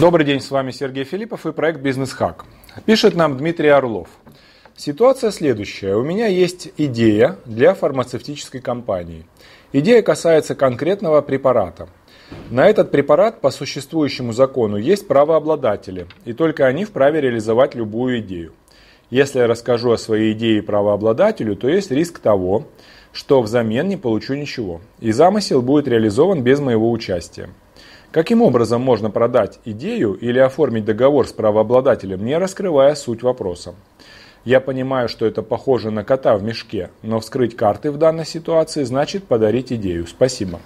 Добрый день, с вами Сергей Филиппов и проект «Бизнес Хак». Пишет нам Дмитрий Орлов. Ситуация следующая. У меня есть идея для фармацевтической компании. Идея касается конкретного препарата. На этот препарат по существующему закону есть правообладатели, и только они вправе реализовать любую идею. Если я расскажу о своей идее правообладателю, то есть риск того, что взамен не получу ничего, и замысел будет реализован без моего участия. Каким образом можно продать идею или оформить договор с правообладателем, не раскрывая суть вопроса? Я понимаю, что это похоже на кота в мешке, но вскрыть карты в данной ситуации значит подарить идею. Спасибо.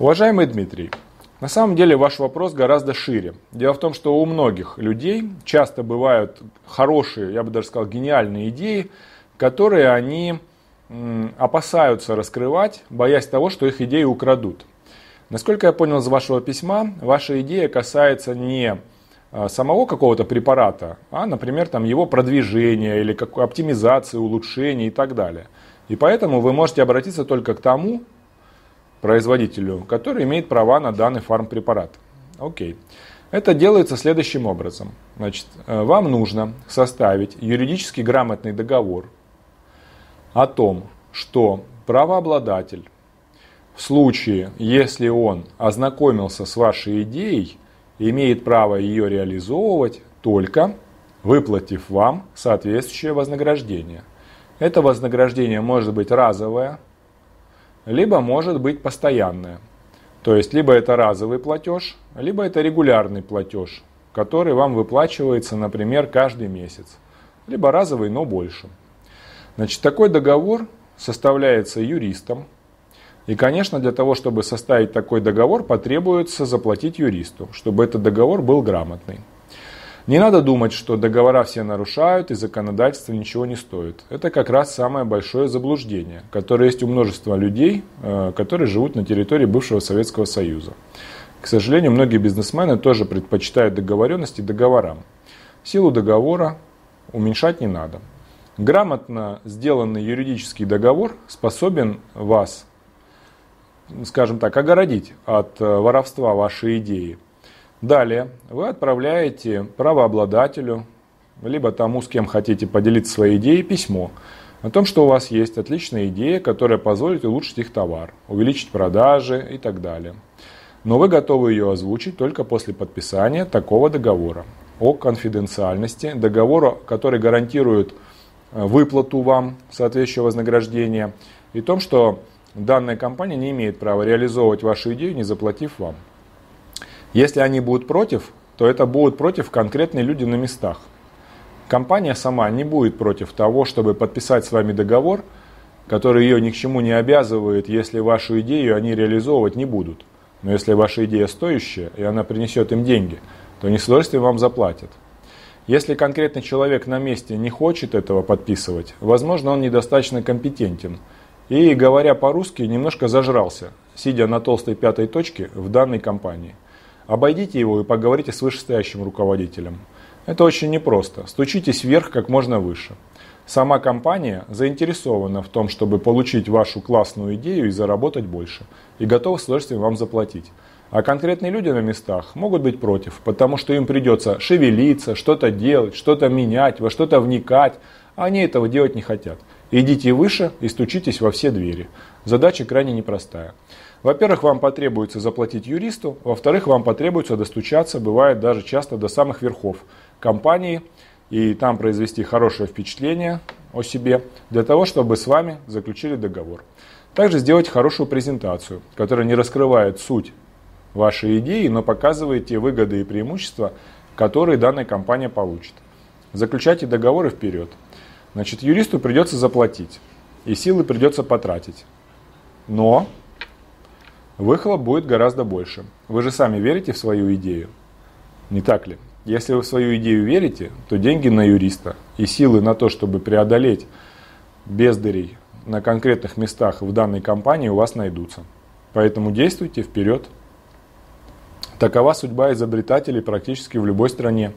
Уважаемый Дмитрий, на самом деле ваш вопрос гораздо шире. Дело в том, что у многих людей часто бывают хорошие, я бы даже сказал, гениальные идеи, которые они опасаются раскрывать, боясь того, что их идеи украдут. Насколько я понял из вашего письма, ваша идея касается не а, самого какого-то препарата, а, например, там, его продвижения или как, оптимизации, улучшения и так далее. И поэтому вы можете обратиться только к тому производителю, который имеет права на данный фармпрепарат. Окей. Это делается следующим образом. Значит, э, вам нужно составить юридически грамотный договор о том, что правообладатель в случае, если он ознакомился с вашей идеей, имеет право ее реализовывать только выплатив вам соответствующее вознаграждение. Это вознаграждение может быть разовое, либо может быть постоянное. То есть, либо это разовый платеж, либо это регулярный платеж, который вам выплачивается, например, каждый месяц. Либо разовый, но больше. Значит, такой договор составляется юристом, и, конечно, для того, чтобы составить такой договор, потребуется заплатить юристу, чтобы этот договор был грамотный. Не надо думать, что договора все нарушают и законодательство ничего не стоит. Это как раз самое большое заблуждение, которое есть у множества людей, э, которые живут на территории бывшего Советского Союза. К сожалению, многие бизнесмены тоже предпочитают договоренности договорам. Силу договора уменьшать не надо. Грамотно сделанный юридический договор способен вас скажем так, огородить от э, воровства вашей идеи. Далее вы отправляете правообладателю, либо тому, с кем хотите поделиться своей идеей, письмо о том, что у вас есть отличная идея, которая позволит улучшить их товар, увеличить продажи и так далее. Но вы готовы ее озвучить только после подписания такого договора о конфиденциальности, договора, который гарантирует э, выплату вам соответствующего вознаграждения, и том, что данная компания не имеет права реализовывать вашу идею, не заплатив вам. Если они будут против, то это будут против конкретные люди на местах. Компания сама не будет против того, чтобы подписать с вами договор, который ее ни к чему не обязывает, если вашу идею они реализовывать не будут. Но если ваша идея стоящая, и она принесет им деньги, то они с удовольствием вам заплатят. Если конкретный человек на месте не хочет этого подписывать, возможно, он недостаточно компетентен – и, говоря по-русски, немножко зажрался, сидя на толстой пятой точке в данной компании. Обойдите его и поговорите с вышестоящим руководителем. Это очень непросто. Стучитесь вверх как можно выше. Сама компания заинтересована в том, чтобы получить вашу классную идею и заработать больше. И готова с удовольствием вам заплатить. А конкретные люди на местах могут быть против, потому что им придется шевелиться, что-то делать, что-то менять, во что-то вникать. А они этого делать не хотят. Идите выше и стучитесь во все двери. Задача крайне непростая. Во-первых, вам потребуется заплатить юристу, во-вторых, вам потребуется достучаться, бывает даже часто до самых верхов компании, и там произвести хорошее впечатление о себе, для того, чтобы с вами заключили договор. Также сделать хорошую презентацию, которая не раскрывает суть вашей идеи, но показывает те выгоды и преимущества, которые данная компания получит. Заключайте договоры вперед. Значит, юристу придется заплатить, и силы придется потратить. Но выхлоп будет гораздо больше. Вы же сами верите в свою идею, не так ли? Если вы в свою идею верите, то деньги на юриста и силы на то, чтобы преодолеть бездарей на конкретных местах в данной компании у вас найдутся. Поэтому действуйте вперед. Такова судьба изобретателей практически в любой стране.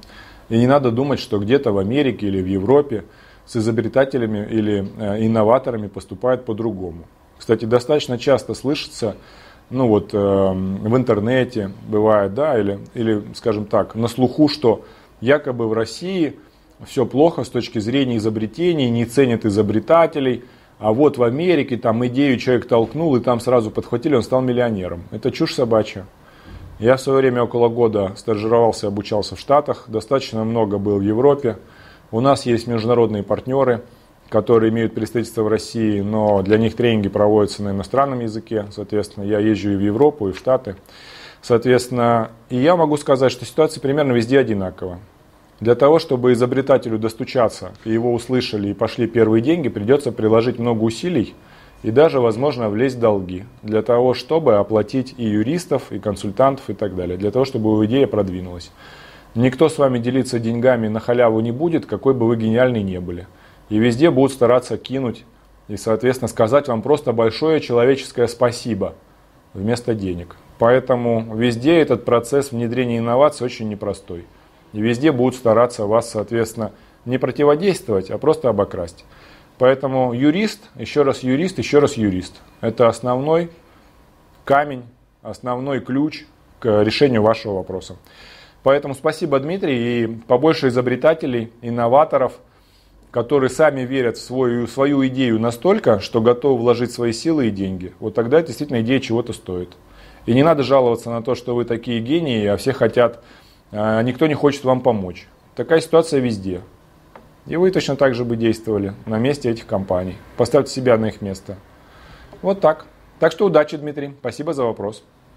И не надо думать, что где-то в Америке или в Европе с изобретателями или э, инноваторами поступают по-другому. Кстати, достаточно часто слышится ну вот, э, в интернете бывает, да, или, или, скажем так, на слуху, что якобы в России все плохо с точки зрения изобретений, не ценят изобретателей, а вот в Америке там идею человек толкнул, и там сразу подхватили, он стал миллионером. Это чушь собачья. Я в свое время около года стажировался, обучался в Штатах, достаточно много был в Европе. У нас есть международные партнеры, которые имеют представительство в России, но для них тренинги проводятся на иностранном языке. Соответственно, я езжу и в Европу, и в Штаты. Соответственно, и я могу сказать, что ситуация примерно везде одинакова. Для того, чтобы изобретателю достучаться, и его услышали и пошли первые деньги, придется приложить много усилий и даже, возможно, влезть в долги. Для того, чтобы оплатить и юристов, и консультантов, и так далее. Для того, чтобы его идея продвинулась. Никто с вами делиться деньгами на халяву не будет, какой бы вы гениальный не были. И везде будут стараться кинуть и, соответственно, сказать вам просто большое человеческое спасибо вместо денег. Поэтому везде этот процесс внедрения инноваций очень непростой. И везде будут стараться вас, соответственно, не противодействовать, а просто обокрасть. Поэтому юрист, еще раз юрист, еще раз юрист. Это основной камень, основной ключ к решению вашего вопроса. Поэтому спасибо, Дмитрий, и побольше изобретателей, инноваторов, которые сами верят в свою, свою идею настолько, что готовы вложить свои силы и деньги. Вот тогда действительно идея чего-то стоит. И не надо жаловаться на то, что вы такие гении, а все хотят а никто не хочет вам помочь. Такая ситуация везде. И вы точно так же бы действовали на месте этих компаний. Поставьте себя на их место. Вот так. Так что удачи, Дмитрий. Спасибо за вопрос.